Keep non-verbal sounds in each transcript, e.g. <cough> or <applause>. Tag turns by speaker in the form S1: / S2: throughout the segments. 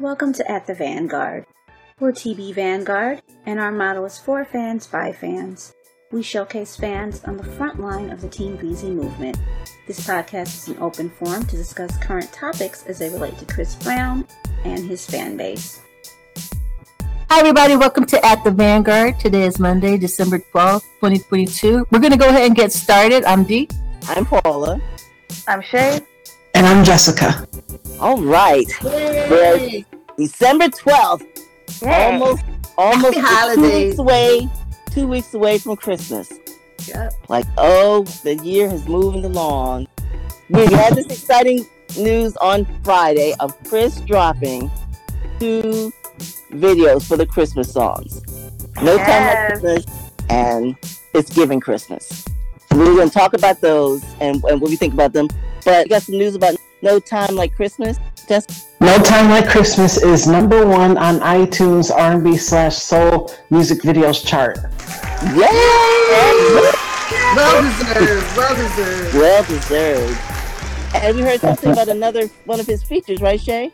S1: Welcome to At the Vanguard. We're TB Vanguard, and our motto is for fans by fans. We showcase fans on the front line of the Team Breezy movement. This podcast is an open forum to discuss current topics as they relate to Chris Brown and his fan base.
S2: Hi, everybody. Welcome to At the Vanguard. Today is Monday, December 12th, 2022. We're going to go ahead and get started. I'm Dee.
S3: I'm Paula.
S4: I'm Shay.
S5: And I'm Jessica.
S3: All right. We're December 12th.
S4: Yay.
S3: Almost almost
S2: Happy
S3: two weeks away. Two weeks away from Christmas.
S2: Yep.
S3: Like, oh, the year is moving along. We had this exciting news on Friday of Chris dropping two videos for the Christmas songs. No Time Like Christmas and It's Giving Christmas. We're going to talk about those and, and what we think about them. But we got some news about No Time Like Christmas. Just
S5: No Time Like Christmas is number one on iTunes R&B slash soul music videos chart.
S3: yeah!
S2: Well deserved. Well deserved.
S3: Well deserved. And we heard something about another one of his features, right, Shay?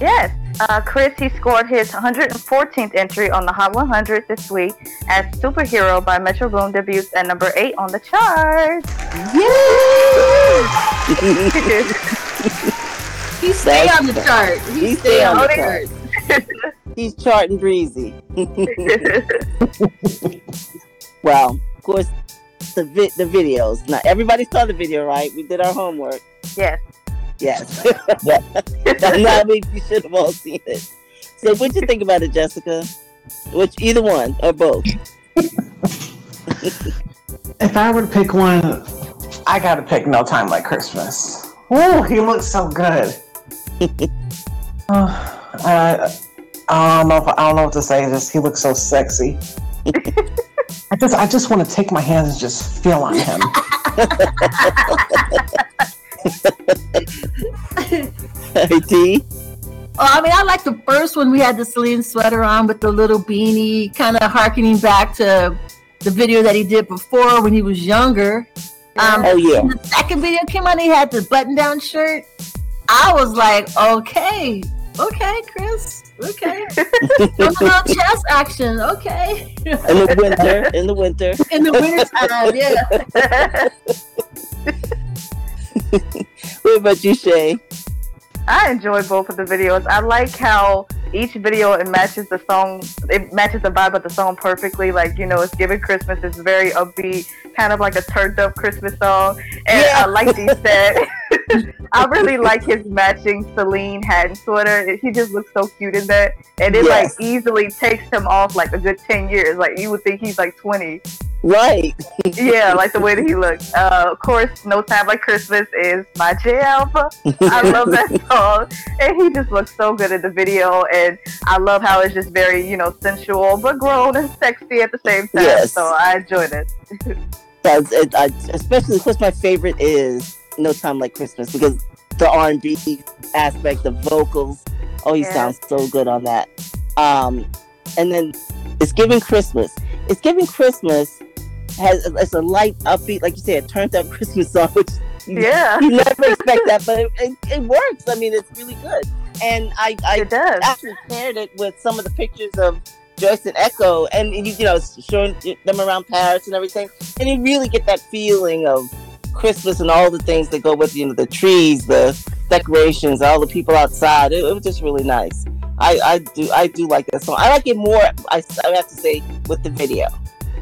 S4: Yes. Uh, Chris, he scored his 114th entry on the Hot 100 this week as Superhero by Metro Boomin debuts at number 8 on the chart. <laughs> <laughs>
S2: He stay
S3: That's
S2: on the chart. He,
S3: He
S2: stay,
S3: stay
S2: on
S3: on
S2: the
S3: the
S2: chart. <laughs>
S3: He's charting breezy. <laughs> well, of course, the vi- the videos. Now everybody saw the video, right? We did our homework.
S4: yes.
S3: Yes. <laughs> now we you should have all seen it. So, what'd you think about it, Jessica? Which either one or both?
S5: If I were to pick one, I gotta pick No Time Like Christmas. Oh, he looks so good. <laughs> Oh, I, I don't know. If, I don't know what to say. Just he looks so sexy. <laughs> I just, I just want to take my hands and just feel on him. <laughs>
S3: Dee.
S2: Oh, I mean, I like the first one. We had the Celine sweater on with the little beanie, kind of harkening back to the video that he did before when he was younger. Um,
S3: Oh yeah.
S2: the second video came out, he had the button-down shirt. I was like, okay, okay, Chris, okay, a little chest action, okay.
S3: In the winter. In the winter.
S2: In the wintertime, yeah. <laughs>
S3: What about you, Shay?
S4: I enjoy both of the videos. I like how each video it matches the song, it matches the vibe of the song perfectly. Like you know, it's giving Christmas. It's very upbeat, kind of like a turned up Christmas song. And
S3: Yeah.
S4: I like these said, <laughs> I really like his matching Celine hat and sweater. He just looks so cute in that, and it
S3: Yes.
S4: like easily takes him off like a good ten years. Like you would think he's like twenty.
S3: Right.
S4: Yeah, like the way that he looks. Uh, of course, No Time Like Christmas is my jam. I love that <laughs> song. And he just looks so good in the video. And I love how it's just very, you know, sensual, but grown and sexy at the same time.
S3: Yes.
S4: So I enjoyed it. <laughs>
S3: That's it, I, especially, of course, my favorite is No Time Like Christmas because the R and B aspect, the vocals. Oh, he
S4: Yeah.
S3: sounds so good on that. Um, and then it's giving Christmas. It's giving Christmas has it's a light, upbeat, like you said, turned up Christmas song, which <laughs>
S4: Yeah,
S3: you never expect that, but it, it, it works. I mean, it's really good. And I, I
S4: it does.
S3: actually paired it with some of the pictures of Joyce and Aeko, and you, you know, showing them around Paris and everything, and you really get that feeling of Christmas and all the things that go with you know the trees, the decorations, all the people outside. It, it was just really nice. I, I do I do like that song. I like it more. I, I have to say with the video.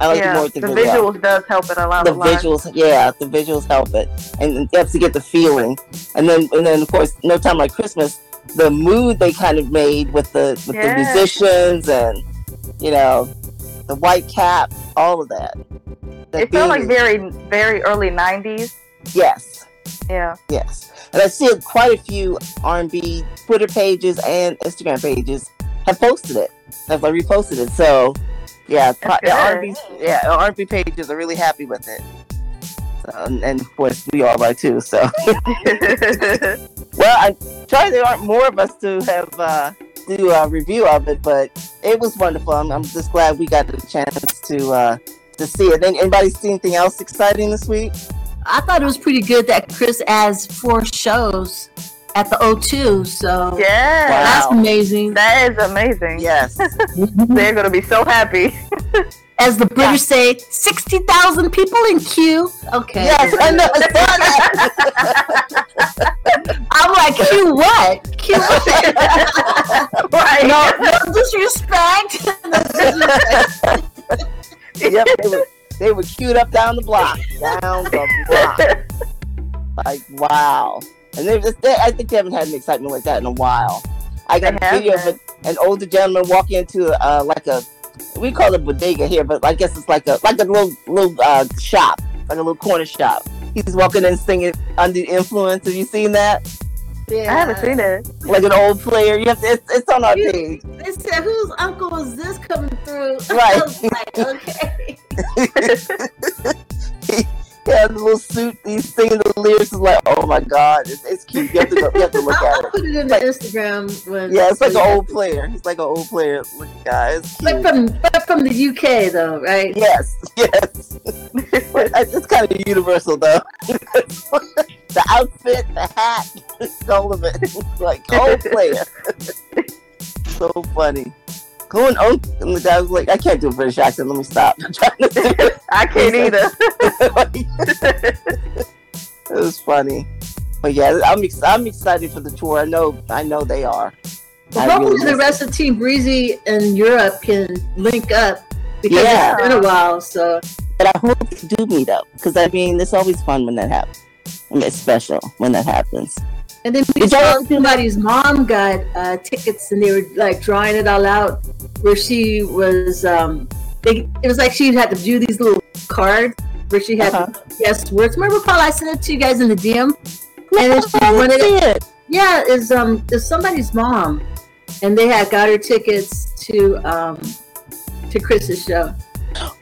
S3: I like it more with
S4: the,
S3: the, video.
S4: visuals does help it a lot.
S3: The
S4: a lot.
S3: visuals, yeah, the visuals help it, and you have to get the feeling. And then, and then, of course, no time like Christmas, the mood they kind of made with the with
S4: Yeah.
S3: the musicians and you know the white cap, all of that. The
S4: It felt like very, very early '90s.
S3: yes,
S4: Yeah,
S3: yes, and I see quite a few R and B Twitter pages and Instagram pages have posted it, have like reposted it. So yeah,
S4: That's
S3: yeah. R&B, yeah, R and B pages are really happy with it. So, and, of course we all are too. So. <laughs> <laughs> Well, I'm sorry there aren't more of us to have uh, do a review of it, but it was wonderful. I'm, I'm just glad we got the chance to uh, to see it. Anybody see anything else exciting this week?
S2: I thought it was pretty good that Chris has four shows at the O2. So
S4: Yeah,
S3: Wow.
S2: that's amazing.
S4: that is amazing.
S3: Yes. <laughs>
S4: They're gonna be so happy. <laughs>
S2: As the British say, 60,000 people in queue. Okay.
S3: Yes, I know. I saw that.
S2: I'm like, queue what? Queue what? <laughs>
S4: right.
S2: no, <laughs> no disrespect. No <laughs> disrespect.
S3: yep, they were, they were queued up down the block. Down the block. Like, wow. And they, they, I think they haven't had an excitement like that in a while. I got a video of an older gentleman walking into uh, like a, we call it bodega here, but I guess it's like a like a little little uh, shop, like a little corner shop. He's walking in singing under the influence. Have you seen that?
S2: Yeah.
S4: I haven't seen it.
S3: Like an old player. You have to. It's, it's on our
S2: You-
S3: page.
S2: They said, whose uncle is this coming through? <laughs>
S3: Right.
S2: I was like, okay. <laughs> <laughs>
S3: Has a little suit. He's singing the lyrics. It's like, oh my god, it's, it's cute. You have to go, you have to look
S2: I'll,
S3: at
S2: I'll
S3: it.
S2: put it in the Instagram when.
S3: Yeah, it's like an old player. He's like an old player Look, guys,
S2: Like from, but from the UK though, right?
S3: Yes, <laughs> yes. <laughs> It's kind of universal though. <laughs> the outfit, the hat, all of it. It's like old player. so funny. Going on, and the guy was like, "I can't do a British accent. Let me stop." <laughs> I'm trying to do it.
S4: I can't either. <laughs>
S3: it was funny. But yeah, I'm ex- I'm excited for the tour. I know I know they are.
S2: Well,
S3: I
S2: hopefully
S3: really
S2: the
S3: miss
S2: rest of Team Breezy in Europe can link up because
S3: Yeah.
S2: it's been a while. So
S3: But I hope they do meet up because I mean it's always fun when that happens. I mean, it's special when that happens.
S2: and then we saw somebody's mom got uh, tickets and they were like drawing it all out where she was. Um, they, it was like she had to do these little cards where she had
S3: Uh-huh.
S2: to guess words. Remember, Paul? I sent it to you guys in the DM. And then she
S3: I
S2: wanted
S3: didn't
S2: it.
S3: it.
S2: Yeah, is um is somebody's mom, and they had got her tickets to um to Chris's show.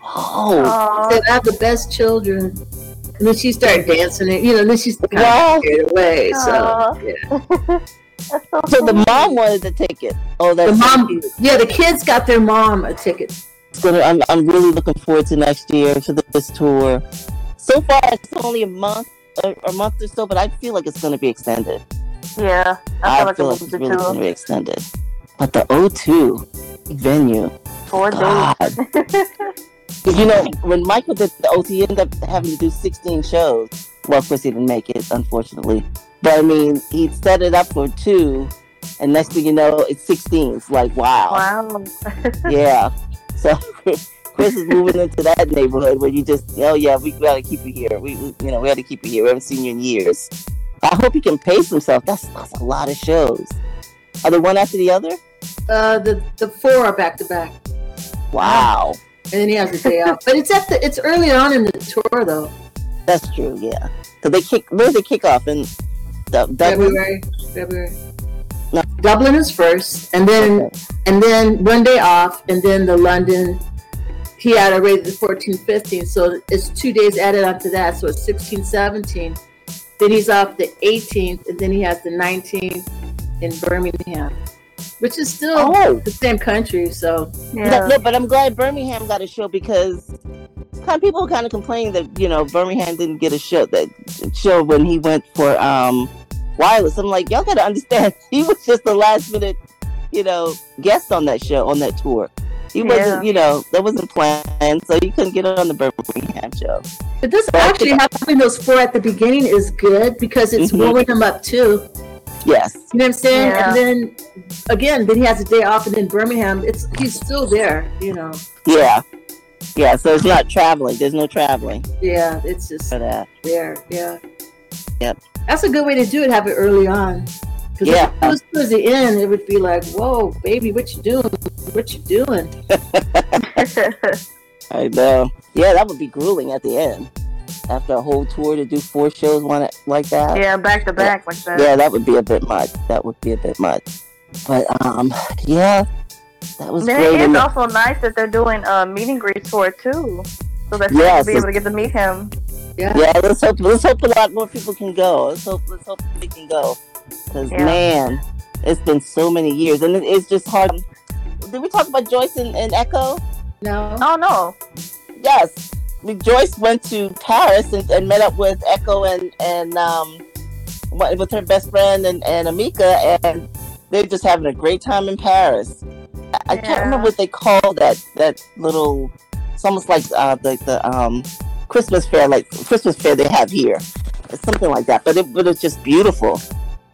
S3: Oh,
S4: Aw.
S2: Said I have the best children, and then she started dancing it. You know, and then she's kind
S3: Wow.
S2: of carried away. So yeah. <laughs>
S4: That's so,
S3: so the mom wanted the ticket. Oh, that's
S2: the mom,
S3: cute.
S2: yeah, the kids got their mom a ticket.
S3: It's gonna, I'm, I'm really looking forward to next year for this tour. So far, it's only a month, a, a month or so, but I feel like it's going to be extended.
S4: Yeah, I feel like
S3: feel like it's really going to be extended. But the O2 venue,
S4: Four
S3: God. <laughs>
S4: days.
S3: you know, when Michael did the O2, he ended up having to do 16 shows. Well, of course, he didn't make it, unfortunately. But I mean, he set it up for two, and next thing you know, it's 16. It's like, wow.
S4: Wow. <laughs>
S3: Yeah. So <laughs> Chris is moving into that neighborhood where you just, oh yeah, we gotta keep you here. We, we you know, we gotta keep you here. We haven't seen you in years. I hope he can pace himself. That's, that's a lot of shows. Are they one after the other?
S2: Uh, the the four are back to back,
S3: Wow.
S2: and then he has a day off. But it's at the it's early on in the tour though,
S3: That's true. Yeah. So they kick. Where do they kick off in Dublin?
S2: February. February.
S3: No.
S2: Dublin is first, and then
S3: Okay.
S2: and then one day off, and then the London. He had already the 14, 15, so it's two days added onto that, so it's 16, 17. Then he's off the 18th, and then he has the 19th in Birmingham, which is still
S3: Oh.
S2: the same country. So
S3: No,
S4: Yeah.
S3: no, but I'm glad Birmingham got a show because kind of people kind of complained that you know Birmingham didn't get a show that show when he went for um wireless. I'm like, y'all gotta understand, <laughs> he was just the last minute, you know, guest on that show on that tour. He
S4: Yeah.
S3: wasn't, you know, that wasn't planned, so you couldn't get it on the Birmingham show.
S2: But this
S3: But
S2: actually
S3: think-
S2: having those four at the beginning is good because it's
S3: Mhm.
S2: warming him up too.
S3: Yes,
S2: You know what I'm saying?
S4: Yeah.
S2: And then again, then he has a day off, and then Birmingham, it's he's still there. You know,
S3: yeah, yeah. So it's not traveling. There's no traveling
S2: yeah, it's just
S3: for that.
S2: there. Yeah.
S3: Yep.
S2: That's a good way to do it. Have it early on. Because
S3: Yeah.
S2: if it was towards the end, it would be like, "Whoa, baby, what you doing? What you doing?" <laughs>
S3: I know. Yeah, that would be grueling at the end. After a whole tour to do four shows one like that.
S4: yeah, back to back like that.
S3: Yeah, that would be a bit much. That would be a bit much. But um, yeah, that was
S4: Then
S3: great.
S4: it also nice that they're doing a meet and greet tour too, so that
S3: Yes,
S4: you'll be able to get to meet him.
S2: Yeah.
S3: yeah, let's hope let's hope a lot more people can go. Let's hope let's hope they can go. Because
S4: Yeah.
S3: man, it's been so many years, and it, it's just hard. Did we talk about Joyce and, and Aeko?
S2: No.
S4: Oh no,
S3: Yes. I mean, Joyce went to Paris and, and met up with Aeko and and um wi- with her best friend and, and Ammika, and they're just having a great time in Paris. I, I can't remember what they call that that little. It's almost like uh, the the um, Christmas fair, like Christmas fair they have here. It's something like that, but it but it's just beautiful.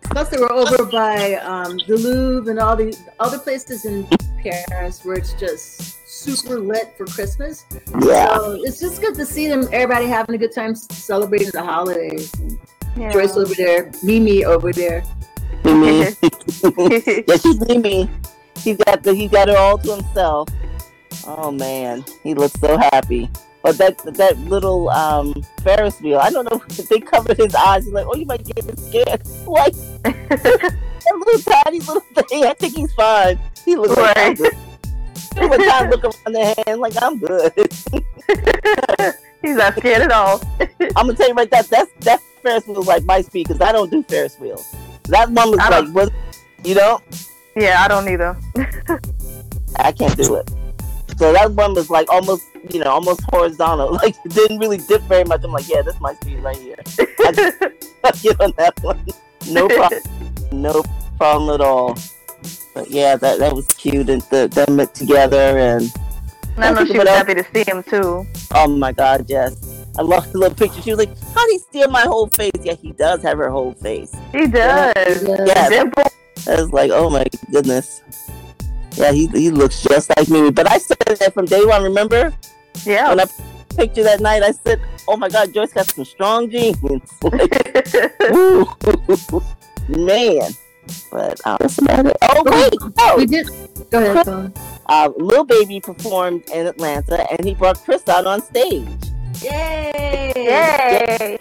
S2: Plus, they were over by um, the Louvre and all the other places in Paris where it's just super lit for Christmas.
S3: Yeah,
S2: So it's just good to see them, everybody having a good time celebrating the holidays.
S4: Yeah.
S2: Joyce over there, Mimi over there.
S3: Mimi. <laughs> <laughs> yeah, she's Mimi. He's got the, he got it all to himself. Oh man, he looks so happy. But that that little um, Ferris wheel, I don't know if <laughs> they covered his eyes. He's like, oh, you might get scared. <laughs> Like <laughs> that little tiny little thing. I think he's fine. He looks like I'm
S4: Right.
S3: good. He would kind of look around the hand like I'm good.
S4: He's not scared at all.
S3: I'm gonna tell you right that that's that Ferris wheel is like my speed because I don't do Ferris wheels. That one was like, what? You know,
S4: Yeah, I don't either.
S3: I can't do it. So that one was like almost, you know, almost horizontal. <laughs> Like it didn't really dip very much. I'm like, yeah, that's my speed right here. I get <laughs> on that one. No problem. no problem at all. But yeah, that that was cute and the, them met together and
S4: And I know she was happy to see him too.
S3: oh my god, yes. I love the little picture. She was like, How do he steal my whole face? Yeah, he does have her whole face.
S4: He does.
S3: Yeah,
S4: Dimple.
S3: I was like, oh my goodness. Yeah, he, he looks just like me. But I said that from day one, remember?
S4: Yeah.
S3: When I picture that night, I said, "Oh my God, Joyce got some strong genes." Like, <laughs> woo, <laughs> man. But um, that's about it. Oh wait,
S2: We
S3: oh,
S2: did. Go ahead, Phone.
S3: uh, Lil Baby performed in Atlanta, and he brought Chris out on stage.
S2: Yay!
S4: Yay.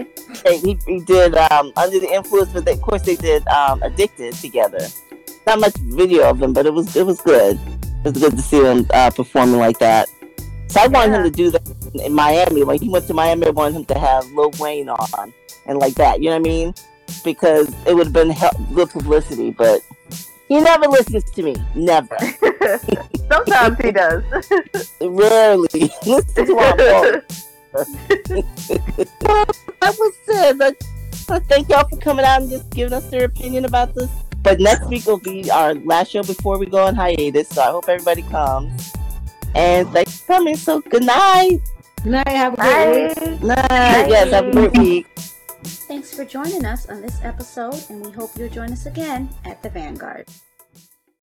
S3: And he, he did um, under the influence, but of course they did um, "Addicted" together. Not much video of him, but it was it was good. It was good to see him uh, performing like that. So I wanted him to do that in Miami. When he went to Miami, I wanted him to have Lil Wayne on and like that. You know what I mean? Because it would have been hel- good publicity. But he never listens to me. Never. <laughs> <laughs>
S4: Sometimes he does.
S3: Rarely <laughs> listen to our phone. that was it. But, but thank y'all for coming out and just giving us your opinion about this. But next week will be our last show before we go on hiatus. So I hope everybody comes. And thanks for coming. So good night.
S2: Good night. Have a great week.
S4: Bye.
S3: Yes, have a great week.
S1: Thanks for joining us on this episode, and we hope you'll join us again at the Vanguard.